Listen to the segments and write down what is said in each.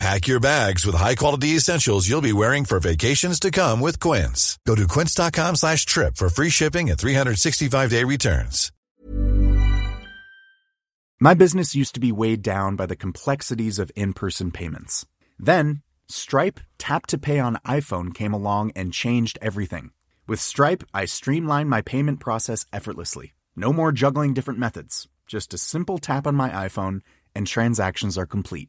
Pack your bags with high-quality essentials you'll be wearing for vacations to come with Quince. Go to quince.com slash trip for free shipping and 365-day returns. My business used to be weighed down by the complexities of in-person payments. Then, Stripe Tap to Pay on iPhone came along and changed everything. With Stripe, I streamlined my payment process effortlessly. No more juggling different methods. Just a simple tap on my iPhone and transactions are complete.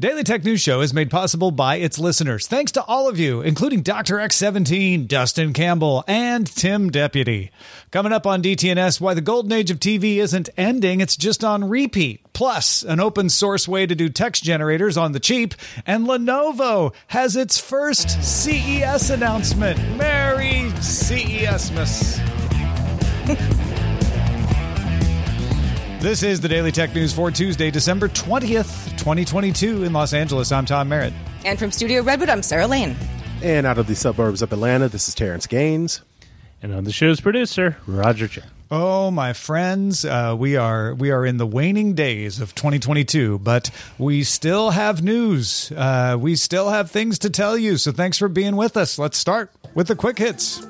Daily Tech News Show is made possible by its listeners. Thanks to all of you, including Dr. X17, Dustin Campbell, and Tim Deputy. Coming up on DTNS, why the golden age of TV isn't ending, it's just on repeat. Plus, an open source way to do text generators on the cheap, and Lenovo has its first CES announcement. Merry CES Miss. This is the Daily Tech News for Tuesday, December 20th, 2022 in Los Angeles. I'm Tom Merritt. And from Studio Redwood, I'm Sarah Lane. And out of the suburbs of Atlanta, this is Terrence Gaines. And on the show's producer, Roger Chen. Oh, my friends, uh, we are we are in the waning days of 2022, but we still have news. Uh, we still have things to tell you. So thanks for being with us. Let's start with the quick hits.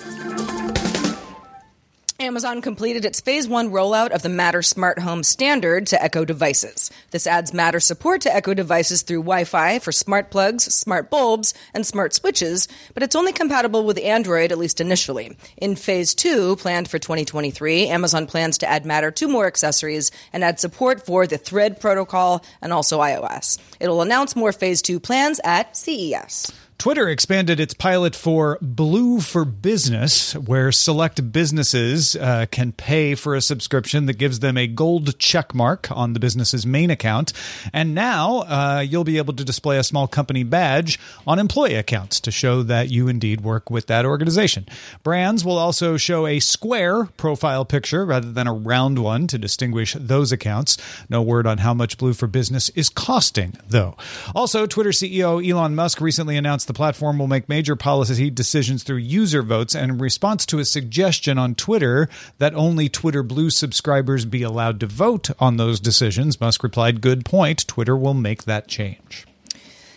Amazon completed its phase one rollout of the Matter smart home standard to Echo devices. This adds Matter support to Echo devices through Wi Fi for smart plugs, smart bulbs, and smart switches, but it's only compatible with Android, at least initially. In phase two, planned for 2023, Amazon plans to add Matter to more accessories and add support for the Thread protocol and also iOS. It'll announce more phase two plans at CES. Twitter expanded its pilot for Blue for Business, where select businesses uh, can pay for a subscription that gives them a gold check mark on the business's main account. And now uh, you'll be able to display a small company badge on employee accounts to show that you indeed work with that organization. Brands will also show a square profile picture rather than a round one to distinguish those accounts. No word on how much Blue for Business is costing, though. Also, Twitter CEO Elon Musk recently announced the platform will make major policy decisions through user votes and in response to a suggestion on Twitter that only Twitter Blue subscribers be allowed to vote on those decisions, Musk replied, Good point. Twitter will make that change.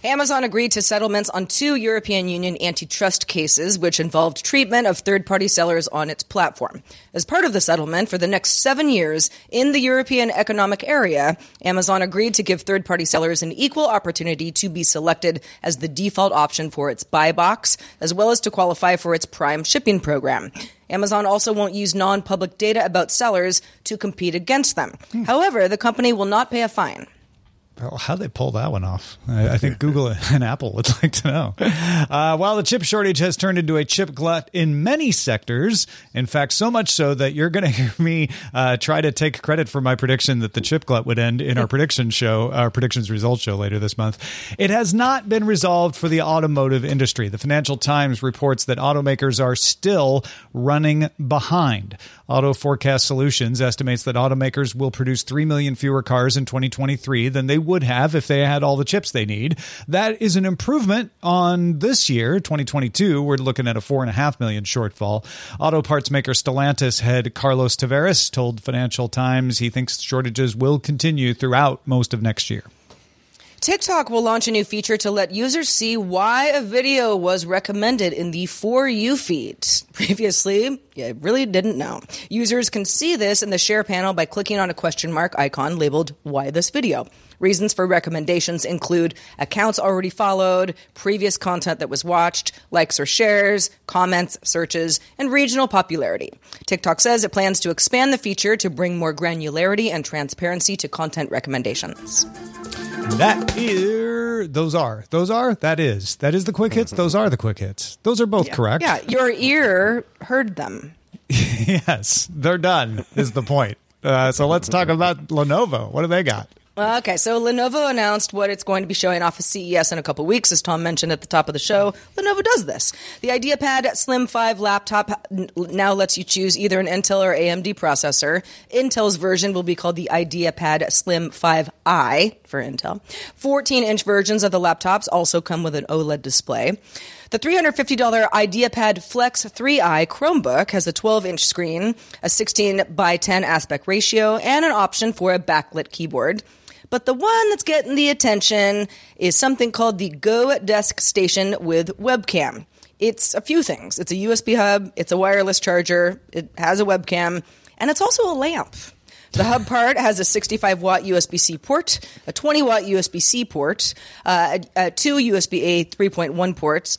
Amazon agreed to settlements on two European Union antitrust cases, which involved treatment of third party sellers on its platform. As part of the settlement, for the next seven years in the European Economic Area, Amazon agreed to give third party sellers an equal opportunity to be selected as the default option for its buy box, as well as to qualify for its Prime shipping program. Amazon also won't use non public data about sellers to compete against them. Hmm. However, the company will not pay a fine. How they pull that one off? I, I think Google and Apple would like to know. Uh, while the chip shortage has turned into a chip glut in many sectors, in fact, so much so that you're going to hear me uh, try to take credit for my prediction that the chip glut would end in our prediction show, our predictions results show later this month. It has not been resolved for the automotive industry. The Financial Times reports that automakers are still running behind. Auto Forecast Solutions estimates that automakers will produce 3 million fewer cars in 2023 than they would have if they had all the chips they need. That is an improvement on this year, 2022. We're looking at a 4.5 million shortfall. Auto parts maker Stellantis head Carlos Tavares told Financial Times he thinks shortages will continue throughout most of next year. TikTok will launch a new feature to let users see why a video was recommended in the For You feed. Previously, you really didn't know. Users can see this in the share panel by clicking on a question mark icon labeled Why This Video. Reasons for recommendations include accounts already followed, previous content that was watched, likes or shares, comments, searches, and regional popularity. TikTok says it plans to expand the feature to bring more granularity and transparency to content recommendations. That is, those are, those are, that is, that is the quick hits. Those are the quick hits. Those are both correct. Yeah, your ear heard them. yes, they're done. Is the point. Uh, so let's talk about Lenovo. What do they got? Okay, so Lenovo announced what it's going to be showing off at CES in a couple weeks, as Tom mentioned at the top of the show. Lenovo does this. The IdeaPad Slim 5 laptop now lets you choose either an Intel or AMD processor. Intel's version will be called the IdeaPad Slim 5i for Intel. 14 inch versions of the laptops also come with an OLED display. The $350 IdeaPad Flex 3i Chromebook has a 12 inch screen, a 16 by 10 aspect ratio, and an option for a backlit keyboard. But the one that's getting the attention is something called the Go Desk Station with webcam. It's a few things. It's a USB hub, it's a wireless charger, it has a webcam, and it's also a lamp. The hub part has a 65 watt USB C port, a 20 watt USB C port, uh, uh, two USB A 3.1 ports,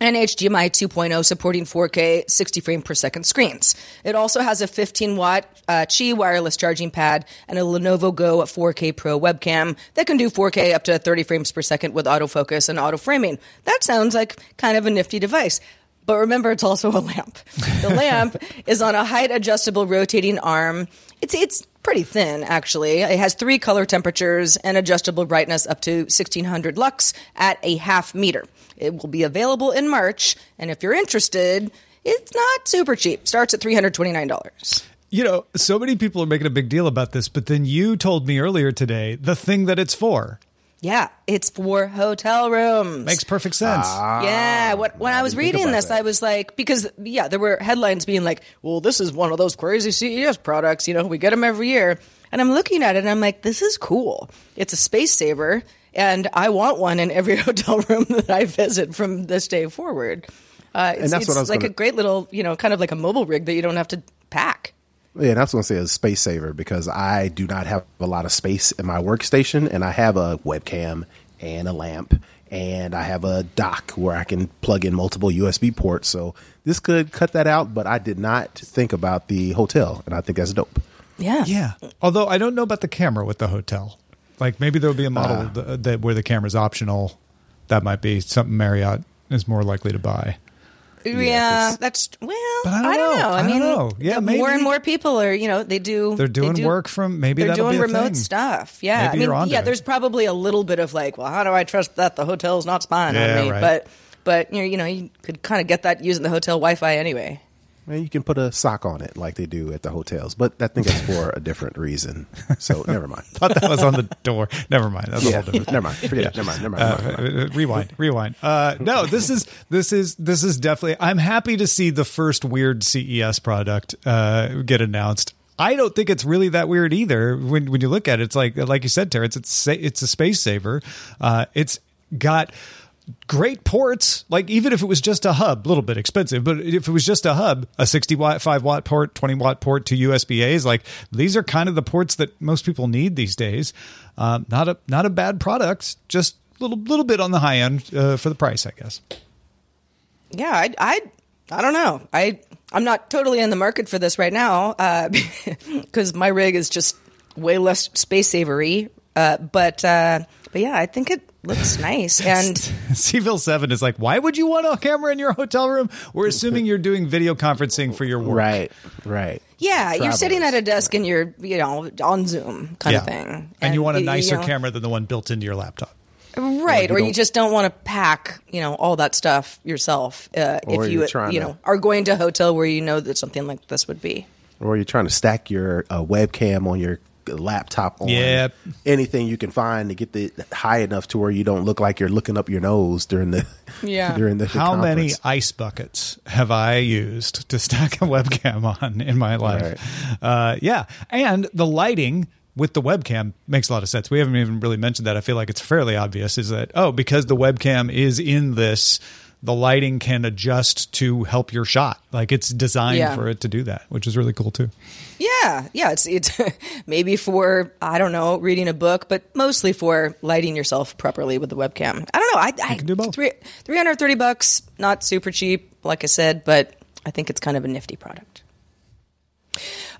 and HDMI 2.0 supporting 4K 60 frame per second screens. It also has a 15 watt uh, Qi wireless charging pad and a Lenovo Go 4K Pro webcam that can do 4K up to 30 frames per second with autofocus and auto framing. That sounds like kind of a nifty device. But remember, it's also a lamp. The lamp is on a height adjustable rotating arm. It's, it's pretty thin, actually. It has three color temperatures and adjustable brightness up to 1600 lux at a half meter. It will be available in March, and if you're interested, it's not super cheap. Starts at $329. You know, so many people are making a big deal about this, but then you told me earlier today the thing that it's for. Yeah, it's for hotel rooms. Makes perfect sense. yeah, what, when I, was reading this, that. I was like, because yeah, there were headlines being like, "Well, this is one of those crazy CES products. You know, we get them every year." And I'm looking at it, and I'm like, "This is cool. It's a space saver, and I want one in every hotel room that I visit from this day forward." Uh, it's, that's it's what I was like gonna- a great little, you know, kind of like a mobile rig that you don't have to pack. Yeah, and I was going to say a space saver because I do not have a lot of space in my workstation, and I have a webcam and a lamp, and I have a dock where I can plug in multiple USB ports. So this could cut that out, but I did not think about the hotel, and I think that's dope. Yeah, Yeah. Although I don't know about the camera with the hotel. Like maybe there'll be a model ah. th- that where the camera's optional. That might be something Marriott is more likely to buy. Yeah, that's well. But I don't I don't know. know. I, I don't mean, know. Yeah, maybe- more and more people are. You know, they do. They're they doing do- work from maybe they're doing be a remote thing. stuff. Yeah, Maybe I mean, you're yeah. it. There's probably a little bit of like, well, how do I trust that the hotel's not spying Yeah, on me? right. But but you know, you know, you could kind of get that using the hotel Wi-Fi anyway. And you can put a sock on it like they do at the hotels, but I think that's for a different reason. So never mind. Thought that was on the door. Never mind. That's a Yeah, never mind. Forget it. Never mind. Never mind. Never mind, never mind. Uh, rewind, rewind. Uh, no, this is this is this is definitely. I'm happy to see the first weird CES product uh, get announced. I don't think it's really that weird either. When when you look at it, it's like like you said, Terrence. It's sa- it's a space saver. Uh, it's got great ports. Like even if it was just a hub, a little bit expensive, but if it was just a hub, a 60 watt, 5 watt port, 20 watt port to USB A's, like these are kind of the ports that most people need these days. Um, not a not a bad product, just a little little bit on the high end uh, for the price, I guess. Yeah, I I I don't know. I I'm not totally in the market for this right now because my rig is just way less space savery. Uh, but uh, but yeah, I think it looks nice and. Seville Seven is like, why would you want a camera in your hotel room? We're assuming you're doing video conferencing for your work, Right. Right. Yeah, you're sitting at a desk and you're, you know, on Zoom kind of thing. And, you want a you nicer know, camera than the one built into your laptop. right? Or you don't- just don't want to pack, you know, all that stuff yourself. Uh, if you, you're to- know, are going to a hotel where you know that something like this would be. Or you're trying to stack your uh, webcam on your laptop on Yep. anything you can find to get the high enough to where you don't look like you're looking up your nose during the Yeah. during the How many ice buckets have I used to stack a webcam on in my life? Uh, yeah, and the lighting with the webcam makes a lot of sense. We haven't even really mentioned that. I feel like it's fairly obvious is that, oh, because the webcam is in this, the lighting can adjust to help your shot. Like it's designed Yeah. for it to do that, which is really cool too. Yeah, yeah, it's it's maybe for I don't know reading a book, but mostly for lighting yourself properly with the webcam. I don't know. I, I can do both. Three three hundred thirty bucks, not super cheap, like I said, but I think it's kind of a nifty product.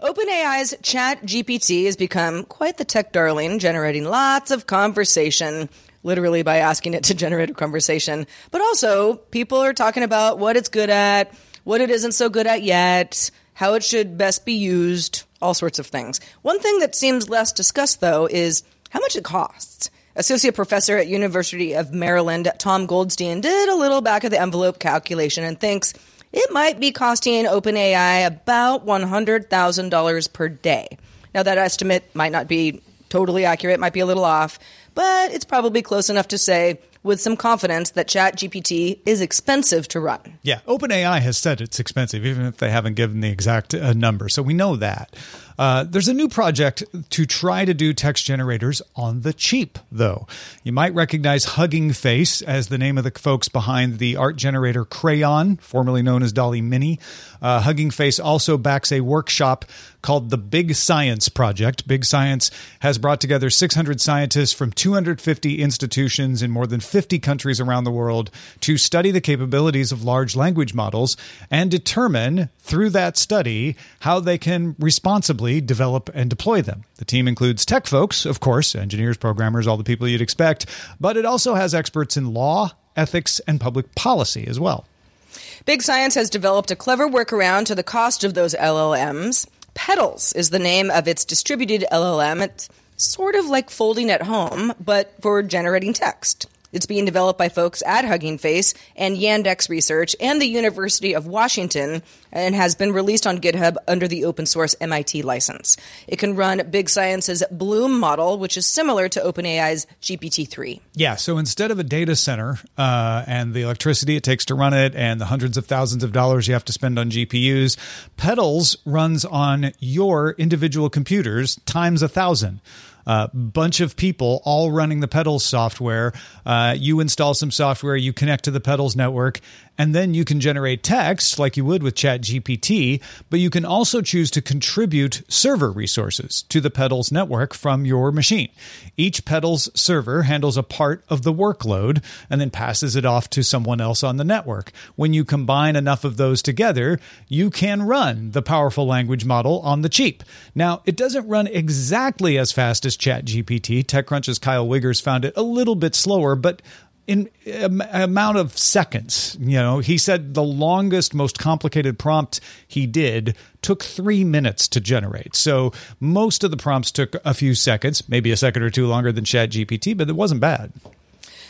OpenAI's Chat GPT has become quite the tech darling, generating lots of conversation, literally by asking it to generate a conversation. But also, people are talking about what it's good at, what it isn't so good at yet, how it should best be used, all sorts of things. One thing that seems less discussed, though, is how much it costs. Associate professor at University of Maryland, Tom Goldstein, did a little back of the envelope calculation and thinks it might be costing OpenAI about $100,000 per day. Now, that estimate might not be totally accurate, might be a little off, but it's probably close enough to say with some confidence that ChatGPT is expensive to run. Yeah, OpenAI has said it's expensive, even if they haven't given the exact uh, number. So we know that. Uh, there's a new project to try to do text generators on the cheap, though. You might recognize Hugging Face as the name of the folks behind the art generator Craiyon, formerly known as DALL-E Mini. Uh, Hugging Face also backs a workshop called the Big Science Project. Big Science has brought together 600 scientists from 250 institutions in more than 50 countries around the world to study the capabilities of large language models and determine through that study how they can responsibly develop and deploy them. The team includes tech folks, of course, engineers, programmers, all the people you'd expect, but it also has experts in law, ethics, and public policy as well. Big Science has developed a clever workaround to the cost of those LLMs. Petals is the name of its distributed LLM. It's sort of like folding at home, but for generating text. It's being developed by folks at Hugging Face and Yandex Research and the University of Washington and has been released on GitHub under the open source MIT license. It can run Big Science's Bloom model, which is similar to OpenAI's GPT-3. Yeah, so instead of a data center uh, and the electricity it takes to run it and the hundreds of thousands of dollars you have to spend on GPUs, Petals runs on your individual computers times a thousand. A bunch of people all running the Petals software. Uh, you install some software, you connect to the Petals network, and then you can generate text like you would with ChatGPT, but you can also choose to contribute server resources to the Petals network from your machine. Each Petals server handles a part of the workload and then passes it off to someone else on the network. When you combine enough of those together, you can run the powerful language model on the cheap. Now, it doesn't run exactly as fast as ChatGPT. TechCrunch's Kyle Wiggers found it a little bit slower, but in am- amount of seconds. You know, he said the longest, most complicated prompt he did took three minutes to generate. So most of the prompts took a few seconds, maybe a second or two longer than ChatGPT, but it wasn't bad.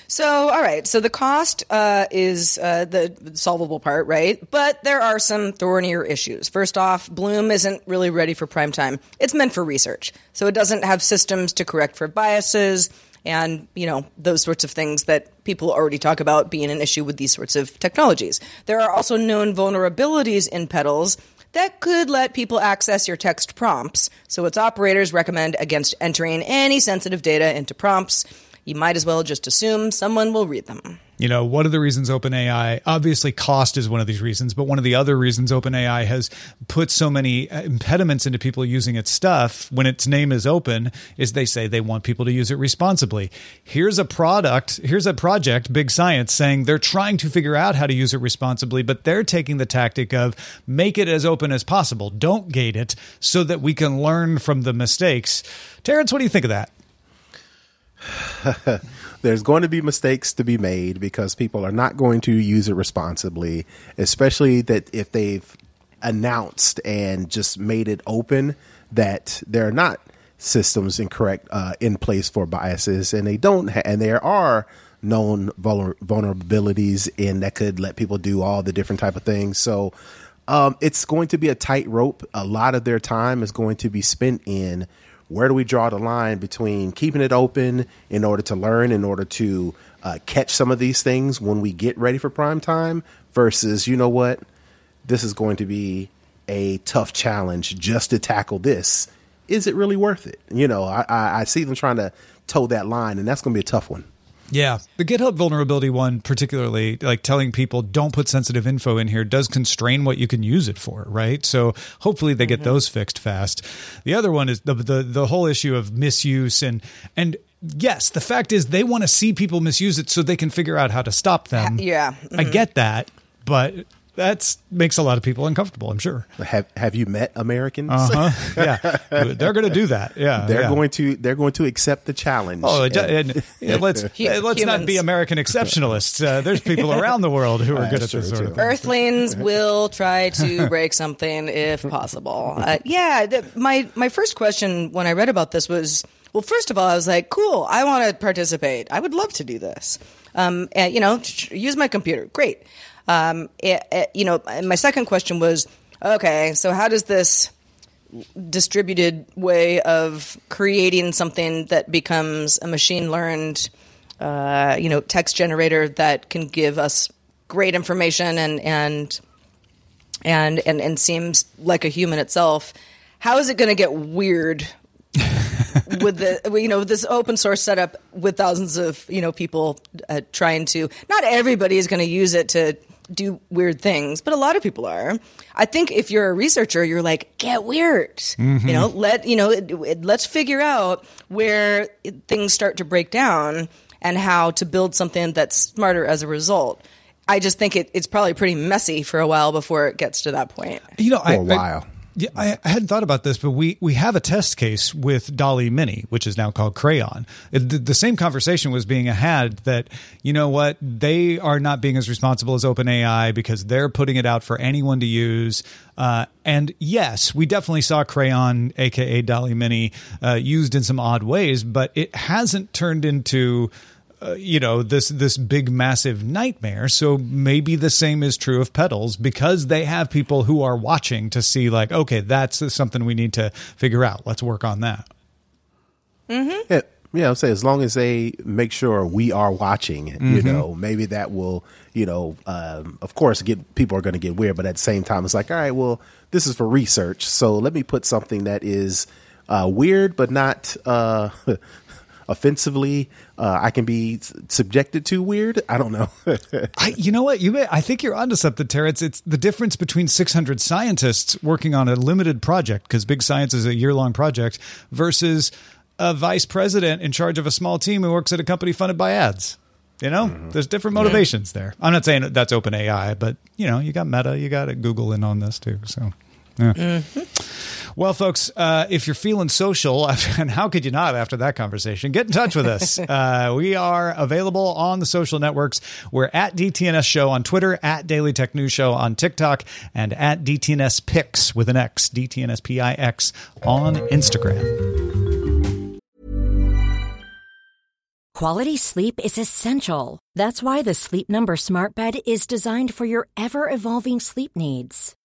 So, all right. So the cost uh, is uh, the solvable part, right? But there are some thornier issues. First off, Bloom isn't really ready for prime time. It's meant for research, so it doesn't have systems to correct for biases and you know those sorts of things that people already talk about being an issue with these sorts of technologies. There are also known vulnerabilities in Petals that could let people access your text prompts. So its operators recommend against entering any sensitive data into prompts. You might as well just assume someone will read them. You know, one of the reasons OpenAI, obviously cost is one of these reasons, but one of the other reasons OpenAI has put so many uh, impediments into people using its stuff when its name is open is they say they want people to use it responsibly. Here's a product, here's a project, Big Science, saying they're trying to figure out how to use it responsibly, but they're taking the tactic of make it as open as possible. Don't gate it so that we can learn from the mistakes. Terrence, what do you think of that? there's going to be mistakes to be made because people are not going to use it responsibly, especially that if they've announced and just made it open that there are not systems incorrect uh, in place for biases, and they don't, ha- and there are known vulner- vulnerabilities in that could let people do all the different type of things. So um, it's going to be a tightrope. A lot of their time is going to be spent in where do we draw the line between keeping it open in order to learn, in order to uh, catch some of these things when we get ready for prime time, versus, you know what, this is going to be a tough challenge just to tackle this is it really worth it? You know, I, I, I see them trying to toe that line, and that's going to be a tough one. Yeah. The GitHub vulnerability one, particularly like telling people don't put sensitive info in here, does constrain what you can use it for, right? So hopefully they get mm-hmm. those fixed fast. The other one is the, the, the whole issue of misuse and, and, Yes, the fact is they want to see people misuse it so they can figure out how to stop them. Yeah. I mm-hmm. get that, but that makes a lot of people uncomfortable. I'm sure. Have Have you met Americans? Uh huh. Yeah, they're going to do that. Yeah, they're yeah. going to they're going to accept the challenge. Oh, it, And- and, yeah, let's Hu- let's not be. American exceptionalists. Uh, there's people around the world who are good at this sort of thing. Earthlings will try to break something if possible. Uh, yeah, the, my my first question when I read about this was, well, first of all, I was like, cool, I want to participate. I would love to do this. Um, and, you know, sh- use my computer. Great. Um, it, it- you know, my second question was, okay, so how does this distributed way of creating something that becomes a machine learned, uh, you know, text generator that can give us great information and and and and, and seems like a human itself. How is it going to get weird with the you know this open source setup with thousands of you know people uh, trying to? Not everybody is going to use it to do weird things, but a lot of people are. I think if you're a researcher, you're like, get weird. You know, mm-hmm. let you know, it, it, let's figure out where it- things start to break down and how to build something that's smarter as a result. I just think it, it's probably pretty messy for a while before it gets to that point. You know, For a while. I, yeah, I, I hadn't thought about this, but we we have a test case with DALL-E Mini, which is now called Craiyon. It, the, the same conversation was being had that you know what they are not being as responsible as OpenAI because they're putting it out for anyone to use. Uh, and yes, we definitely saw Craiyon, aka DALL-E Mini, uh, used in some odd ways, but it hasn't turned into uh, you know this this big massive nightmare so maybe the same is true of Petals because they have people who are watching to see like okay that's something we need to figure out let's work on that Yeah, yeah. I'm saying as long as they make sure we are watching, you Mm-hmm. know, maybe that will, you know, um, of course, get people are going to get weird, but at the same time, it's like, all right, well, this is for research, so let me put something that is uh, weird but not uh, offensively. Uh, I can be subjected to weird. I don't know. I, you know what? You may I think you're onto something Terrence. It's the difference between 600 scientists working on a limited project because big science is a year long project versus a vice president in charge of a small team who works at a company funded by ads. You know? There's different motivations there. I'm not saying that's open ai but you know you got meta you got google in on this too so yeah. Well, folks, uh, if you're feeling social, and how could you not after that conversation, get in touch with us. Uh, we are available on the social networks. We're at DTNS Show on Twitter, at Daily Tech News Show on TikTok, and at DTNS Pix with an X, DTNS PIX on Instagram. Quality sleep is essential. That's why the Sleep Number Smart Bed is designed for your ever evolving sleep needs.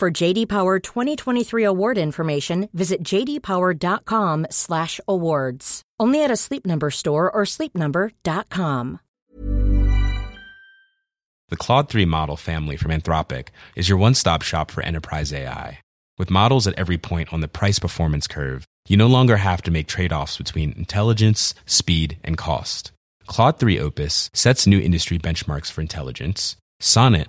For JD Power 2023 award information, visit jdpower.com/awards. Only at a Sleep Number store or sleepnumber.com. The Claude 3 model family from Anthropic is your one stop shop for enterprise AI. With models at every point on the price performance curve, you no longer have to make trade offs between intelligence, speed, and cost. Claude 3 Opus sets new industry benchmarks for intelligence. Sonnet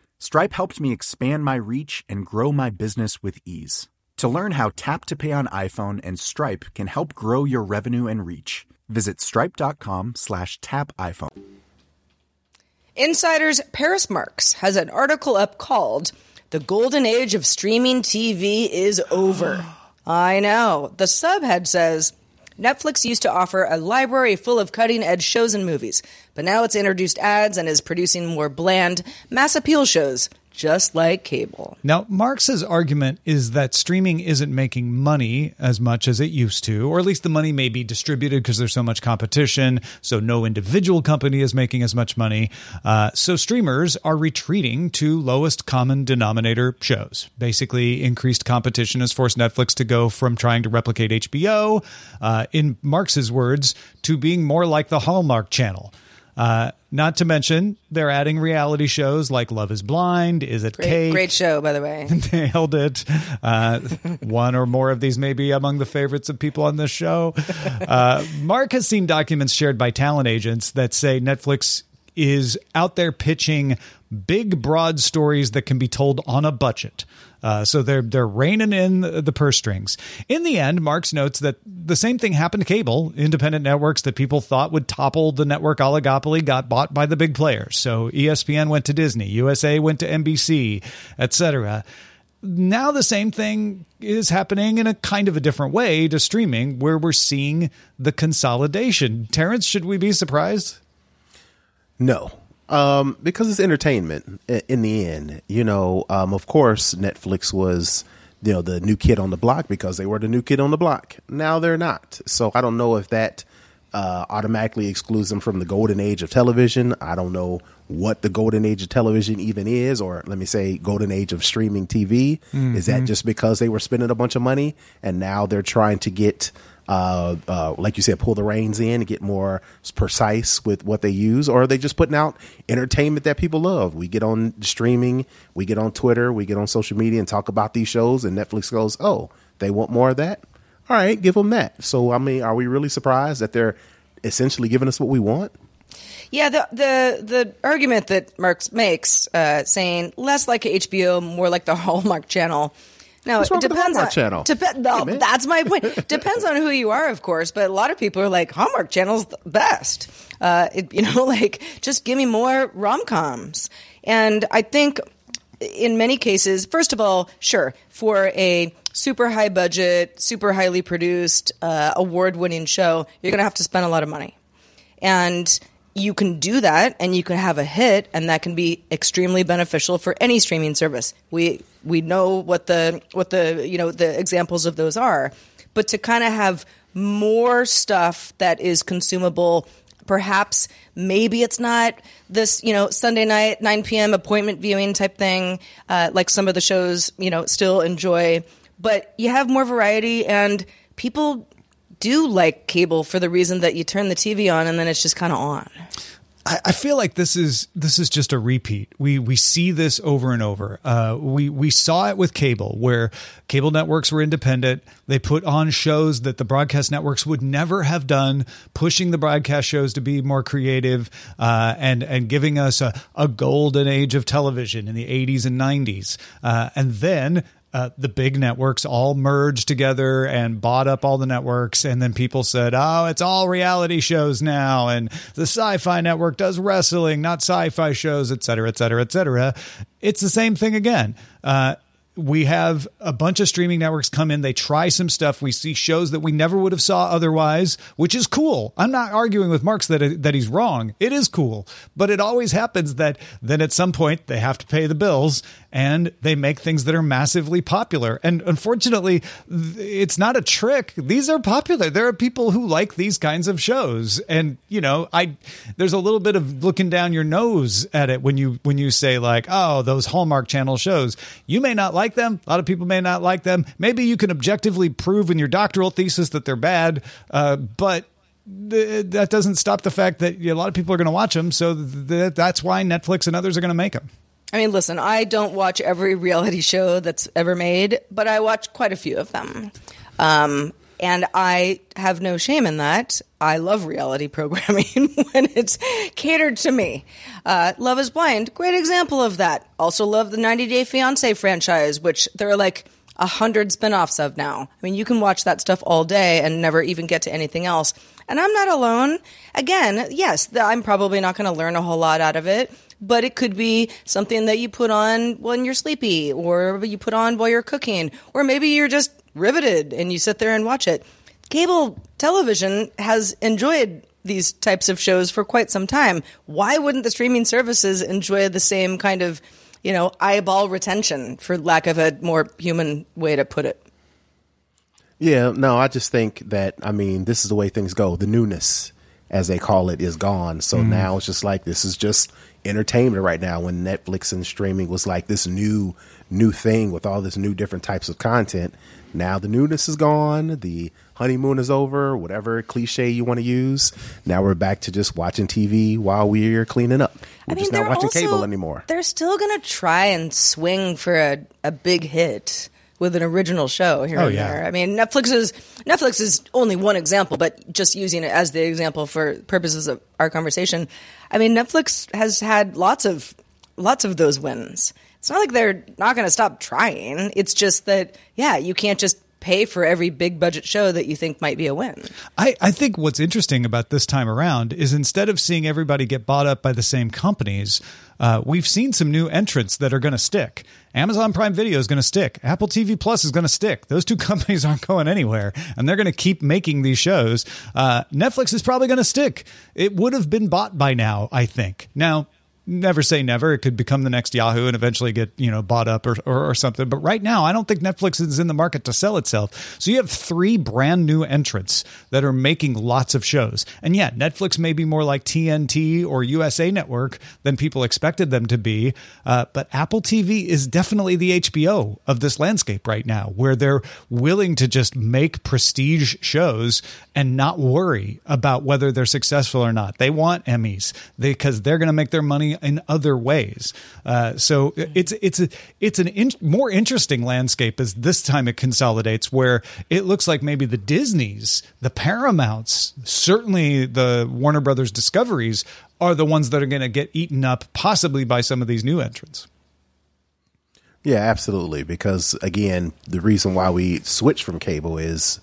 Stripe helped me expand my reach and grow my business with ease. To learn how Tap to Pay on iPhone and Stripe can help grow your revenue and reach, visit stripe.com slash tap iPhone. Insider's Paris Marks has an article up called The Golden Age of Streaming TV is Over. I know. The subhead says Netflix used to offer a library full of cutting edge shows and movies, but now it's introduced ads and is producing more bland, mass appeal shows just like cable. Now, Marks's argument is that streaming isn't making money as much as it used to, or at least the money may be distributed because there's so much competition. So no individual company is making as much money. Uh, so streamers are retreating to lowest common denominator shows. Basically, increased competition has forced Netflix to go from trying to replicate HBO, uh, in Marks's words, to being more like the Hallmark Channel. Uh, not to mention, they're adding reality shows like Love is Blind, Is It Great, Cake? great show, by the way. Nailed it. Uh, one or more of these may be among the favorites of people on this show. Uh, Mark has seen documents shared by talent agents that say Netflix is out there pitching big, broad stories that can be told on a budget. Uh, so they're they're reining in the, purse strings. In the end, Marks notes that the same thing happened to cable. Independent networks that people thought would topple the network oligopoly got bought by the big players. So ESPN went to Disney, USA went to NBC, etc. Now the same thing is happening in a kind of a different way to streaming, where we're seeing the consolidation. Terrence, should we be surprised? No, um, because it's entertainment in the end. You know, um, of course, Netflix was, you know, the new kid on the block because they were the new kid on the block. Now they're not. So I don't know if that uh, automatically excludes them from the golden age of television. I don't know what the golden age of television even is, or let me say, golden age of streaming TV. Is that just because they were spending a bunch of money and now they're trying to get uh, uh, like you said, pull the reins in and get more precise with what they use, or are they just putting out entertainment that people love? We get on streaming, we get on Twitter, we get on social media and talk about these shows, and Netflix goes, "Oh, they want more of that." All right, give them that. So, I mean, are we really surprised that they're essentially giving us what we want? Yeah, the the the argument that Marks makes, uh, saying less like HBO, more like the Hallmark Channel. No, What's it depends on, Channel? Depe- no, Hey, that's my point. depends on who you are, of course. But a lot of people are like Hallmark Channel's the best. Uh, it, you know, like just give me more rom coms. And I think in many cases, first of all, sure, for a super high budget, super highly produced, uh, award winning show, you're going to have to spend a lot of money. And you can do that and you can have a hit and that can be extremely beneficial for any streaming service. We we know what the what the you know the examples of those are. But to kind of have more stuff that is consumable perhaps maybe it's not this you know sunday night 9 p.m appointment viewing type thing uh, like some of the shows you know still enjoy but you have more variety and people do like cable for the reason that you turn the tv on and then it's just kind of on I, I feel like this is this is just a repeat. We we see this over and over. Uh, we we saw it with cable, where cable networks were independent. They put on shows that the broadcast networks would never have done, pushing the broadcast shows to be more creative uh, and and giving us a, a golden age of television in the 80s and 90s. Uh, and then uh, the big networks all merged together and bought up all the networks. And then people said, oh, it's all reality shows now. And the sci fi network does wrestling, not sci fi shows, et cetera, et cetera, et cetera. It's the same thing again. Uh, we have a bunch of streaming networks come in. They try some stuff. We see shows that we never would have saw otherwise which is cool. I'm not arguing with Marks that that he's wrong. It is cool. But it always happens that then at some point they have to pay the bills and they make things that are massively popular. And unfortunately it's not a trick. These are popular. There are people who like these kinds of shows. And you know i there's a little bit of looking down your nose at it when you when you say like oh those hallmark channel shows. You may not like them? A lot of people may not like them. Maybe you can objectively prove in your doctoral thesis that they're bad uh, but th- that doesn't stop the fact that a lot of people are going to watch them so th- that's why netflix and others are going to make them I mean, listen, I don't watch every reality show that's ever made, but I watch quite a few of them. Um, and I have no shame in that. I love reality programming when it's catered to me. Uh, love is Blind, great example of that. Also love the 90 Day Fiance franchise, which there are like a hundred spin-offs of now. I mean, you can watch that stuff all day and never even get to anything else. And I'm not alone. Again, yes, I'm probably not going to learn a whole lot out of it, but it could be something that you put on when you're sleepy or you put on while you're cooking, or maybe you're just riveted and you sit there and watch it. Cable television has enjoyed these types of shows for quite some time. Why wouldn't the streaming services enjoy the same kind of, you know, eyeball retention, for lack of a more human way to put it? Yeah, no, I just think that I mean this is the way things go. The newness, as they call it, is gone. So mm-hmm. now it's just like this is just entertainment right now. When Netflix and streaming was like this new new thing with all this new different types of content. Now the newness is gone. The honeymoon is over. Whatever cliche you want to use. Now we're back to just watching TV while we're cleaning up. We're just not they're watching also- cable anymore. They're still going to try and swing for a, a big hit with an original show here Oh, and yeah. there. I mean, Netflix is Netflix is only one example, but just using it as the example for purposes of our conversation, I mean, Netflix has had lots of lots of those wins. It's not like they're not going to stop trying. It's just that yeah, you can't just pay for every big budget show that you think might be a win. I, I think what's interesting about this time around is instead of seeing everybody get bought up by the same companies, uh, we've seen some new entrants that are going to stick. Amazon Prime Video is going to stick. Apple TV Plus is going to stick. Those two companies aren't going anywhere, and they're going to keep making these shows. Uh, Netflix is probably going to stick. It would have been bought by now, I think. Now, never say never. It could become the next Yahoo and eventually get you know bought up or, or, or something. But right now, I don't think Netflix is in the market to sell itself. So you have three brand new entrants that are making lots of shows. And yeah, Netflix may be more like TNT or USA Network than people expected them to be. Uh, but Apple TV is definitely the HBO of this landscape right now, where they're willing to just make prestige shows and not worry about whether they're successful or not. They want Emmys because they're going to make their money in other ways. Uh, so it's it's a, it's an in, more interesting landscape as this time it consolidates, where it looks like maybe the Disneys, the Paramounts, certainly the Warner Brothers Discoveries are the ones that are going to get eaten up, possibly by some of these new entrants. Yeah, absolutely. Because again, the reason why we switched from cable is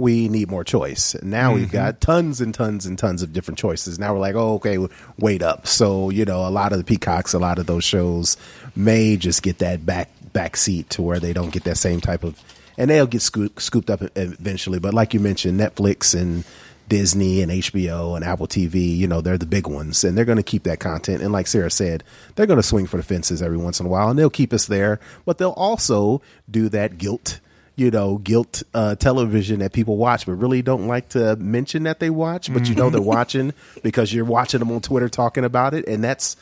we need more choice. Now we've mm-hmm. got tons and tons and tons of different choices. Now we're like, oh, okay, wait up. So you know, a lot of the peacocks, a lot of those shows may just get that back back seat to where they don't get that same type of, and they'll get scoop, scooped up eventually. But like you mentioned, Netflix and Disney and HBO and Apple TV, you know, they're the big ones and they're going to keep that content. And like Sarah said, they're going to swing for the fences every once in a while and they'll keep us there, but they'll also do that guilt, you know, guilt uh, television that people watch, but really don't like to mention that they watch, but you know, they're watching because you're watching them on Twitter talking about it. And that's,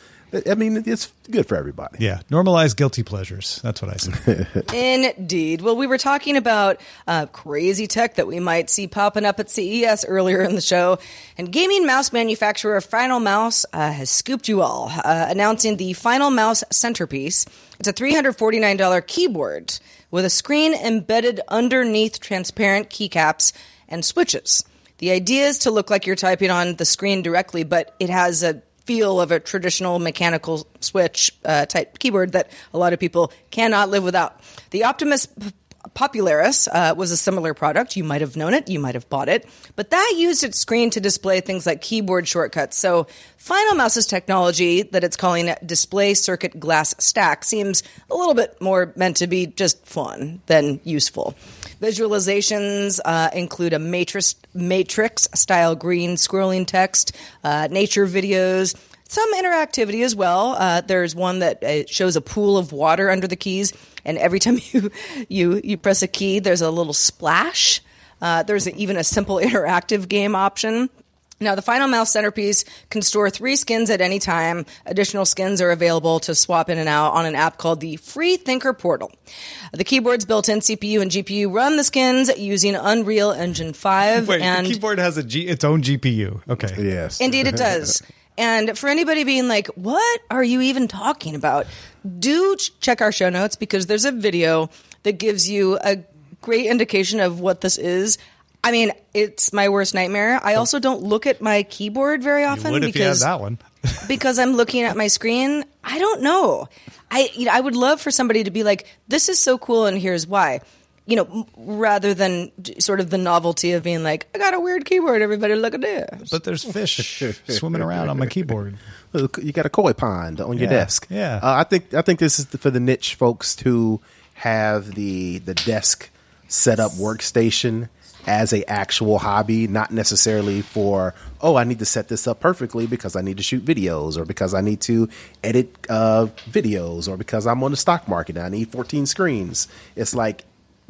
I mean, it's good for everybody. Yeah, normalize guilty pleasures. That's what I say. Indeed. Well, we were talking about uh, crazy tech that we might see popping up at CES earlier in the show, and gaming mouse manufacturer Final Mouse uh, has scooped you all, uh, announcing the Final Mouse Centerpiece. It's a $349 keyboard with a screen embedded underneath transparent keycaps and switches. The idea is to look like you're typing on the screen directly, but it has a feel of a traditional mechanical switch uh, type keyboard that a lot of people cannot live without. The Optimus Popularis uh, was a similar product. You might have known it, you might have bought it, but that used its screen to display things like keyboard shortcuts. So, Final Mouse's technology that it's calling Display Circuit Glass Stack seems a little bit more meant to be just fun than useful. Visualizations uh, include a matrix matrix style green scrolling text, uh, nature videos, some interactivity as well. Uh, there's one that uh, shows a pool of water under the keys, and every time you you you press a key, there's a little splash. Uh, there's even a simple interactive game option. Now, the Final Mouse centerpiece can store three skins at any time. Additional skins are available to swap in and out on an app called the Free Thinker Portal. The keyboard's built-in CPU and GPU run the skins using Unreal Engine 5 Wait, and the keyboard has a G, its own GPU. Okay. Yes. Indeed, it does. And for anybody being like, what are you even talking about? Do check our show notes because there's a video that gives you a great indication of what this is. I mean, it's my worst nightmare. I also don't look at my keyboard very often Would if you had because that one. because I'm looking at my screen. I don't know. I you know, I would love for somebody to be like, "This is so cool, and here's why." You know, rather than sort of the novelty of being like, "I got a weird keyboard. Everybody, look at this." But there's fish swimming around on my keyboard. You got a koi pond on your desk. yeah. Uh, I think I think this is for the niche folks to have the the desk set up workstation as a actual hobby, not necessarily for oh I need to set this up perfectly because I need to shoot videos or because I need to edit uh, videos or because I'm on the stock market and I need 14 screens. It's like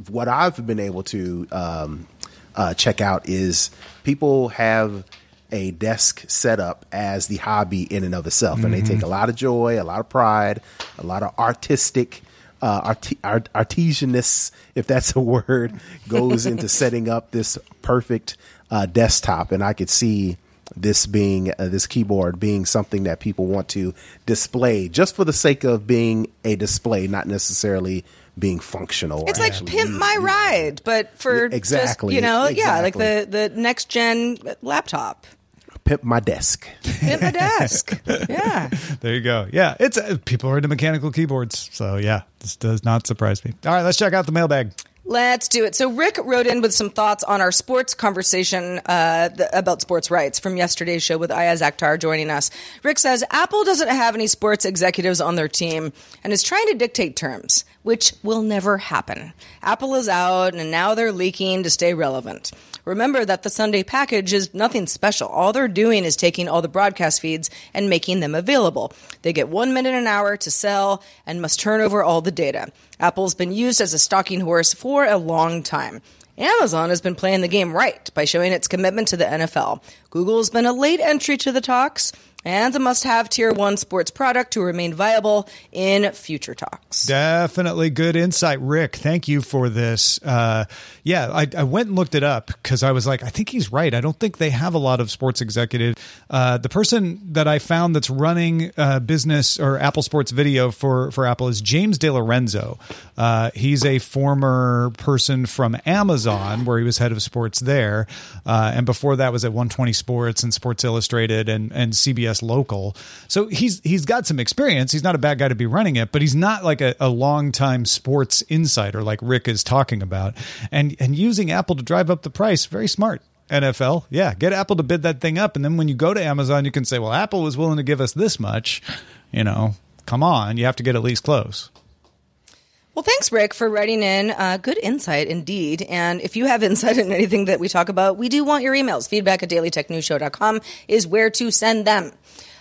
what I've been able to um, uh, check out is people have a desk set up as the hobby in and of itself, and they take a lot of joy, a lot of pride, a lot of artistic. Uh, art- art- artesianness, if that's a word, goes into setting up this perfect uh, desktop, and I could see this being uh, this keyboard being something that people want to display just for the sake of being a display, not necessarily being functional. It's like pimp my you ride, but for exactly, just, you know, yeah, like the the next gen laptop. Pimp my desk. Pimp my desk. Yeah. There you go. Yeah, it's uh, people are into mechanical keyboards, so yeah, this does not surprise me. All right, let's check out the mailbag. Let's do it. So Rick wrote in with some thoughts on our sports conversation uh, about sports rights from yesterday's show with Ayaz Akhtar joining us. Rick says Apple doesn't have any sports executives on their team and is trying to dictate terms, which will never happen. Apple is out and now they're leaking to stay relevant. Remember that the Sunday package is nothing special. All they're doing is taking all the broadcast feeds and making them available. They get one minute an hour to sell and must turn over all the data. Apple's been used as a stalking horse for a long time. Amazon has been playing the game right by showing its commitment to the NFL. Google's been a late entry to the talks and a must have tier one sports product to remain viable in future talks. Definitely good insight, Rick. Thank you for this. Uh, yeah, I, I went and looked it up because I was like, I think he's right. I don't think they have a lot of sports executive. Uh, the person that I found that's running uh, business or Apple Sports Video for for Apple is James De Lorenzo. Uh, he's a former person from Amazon where he was head of sports there, uh, and before that was at 120 Sports and Sports Illustrated and and CBS Local. So he's he's got some experience. He's not a bad guy to be running it, but he's not like a, a long time sports insider like Rick is talking about. And and using Apple to drive up the price, very smart. NFL, yeah, get Apple to bid that thing up, and then when you go to Amazon, you can say, "Well, Apple was willing to give us this much." You know, come on, you have to get at least close. Well, thanks, Rick, for writing in. Uh, good insight indeed. And if you have insight in anything that we talk about, we do want your emails. Feedback at dailytechnewsshow.com is where to send them.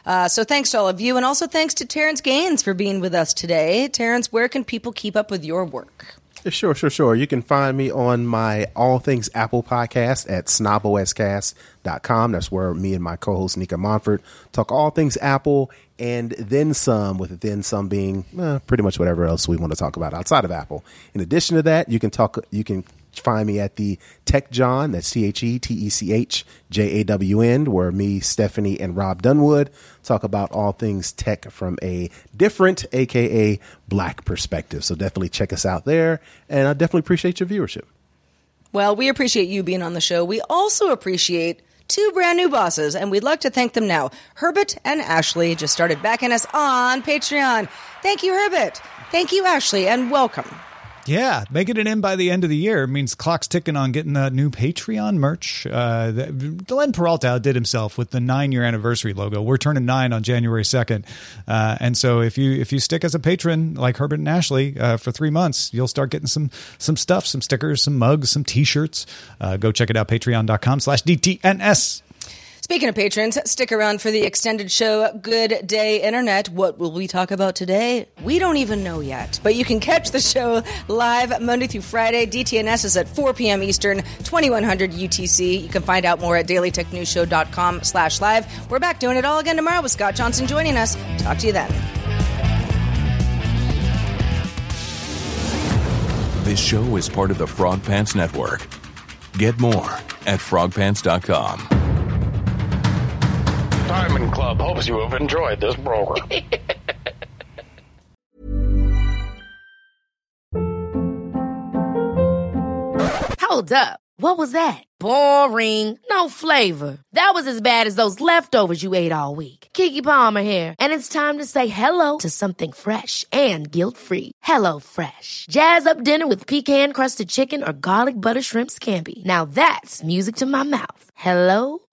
Uh, so thanks to all of you. And also thanks to Terrence Gaines for being with us today. Terrence, where can people keep up with your work? Sure, sure, sure. You can find me on my All Things Apple podcast at snoboscast.com. That's where me and my co-host Nika Monfort talk all things Apple and then some, with then some being eh, pretty much whatever else we want to talk about outside of Apple. In addition to that, you can talk, you can find me at the Tech Jawn, that's T H E T E C H J A W N, where me, Stephanie, and Rob Dunwood talk about all things tech from a different, aka black perspective. So definitely check us out there. And I definitely appreciate your viewership. Well, we appreciate you being on the show. We also appreciate two brand new bosses, and we'd like to thank them now. Herbert and Ashley just started backing us on Patreon. Thank you, Herbert. Thank you, Ashley, and welcome. Yeah, making it in by the end of the year means clock's ticking on getting that new Patreon merch. Uh, Glenn Peralta did himself with the nine year anniversary logo. We're turning nine on January second, uh, and so if you if you stick as a patron like Herbert and Ashley uh, for three months, you'll start getting some some stuff, some stickers, some mugs, some T-shirts. Uh, go check it out, Patreon.com/slash DTNS. Speaking of patrons, stick around for the extended show Good Day Internet. What will we talk about today? We don't even know yet, but you can catch the show live Monday through Friday. DTNS is at 4 p.m. Eastern, 2100 UTC. You can find out more at dailytechnewsshow.com slash live. We're back doing it all again tomorrow with Scott Johnson joining us. Talk to you then. This show is part of the Frog Pants Network. Get more at frogpants.com. Diamond Club hopes you have enjoyed this program. Hold up. What was that? Boring. No flavor. That was as bad as those leftovers you ate all week. Keke Palmer here, and it's time to say hello to something fresh and guilt-free. Hello Fresh. Jazz up dinner with pecan-crusted chicken or garlic butter shrimp scampi. Now that's music to my mouth. Hello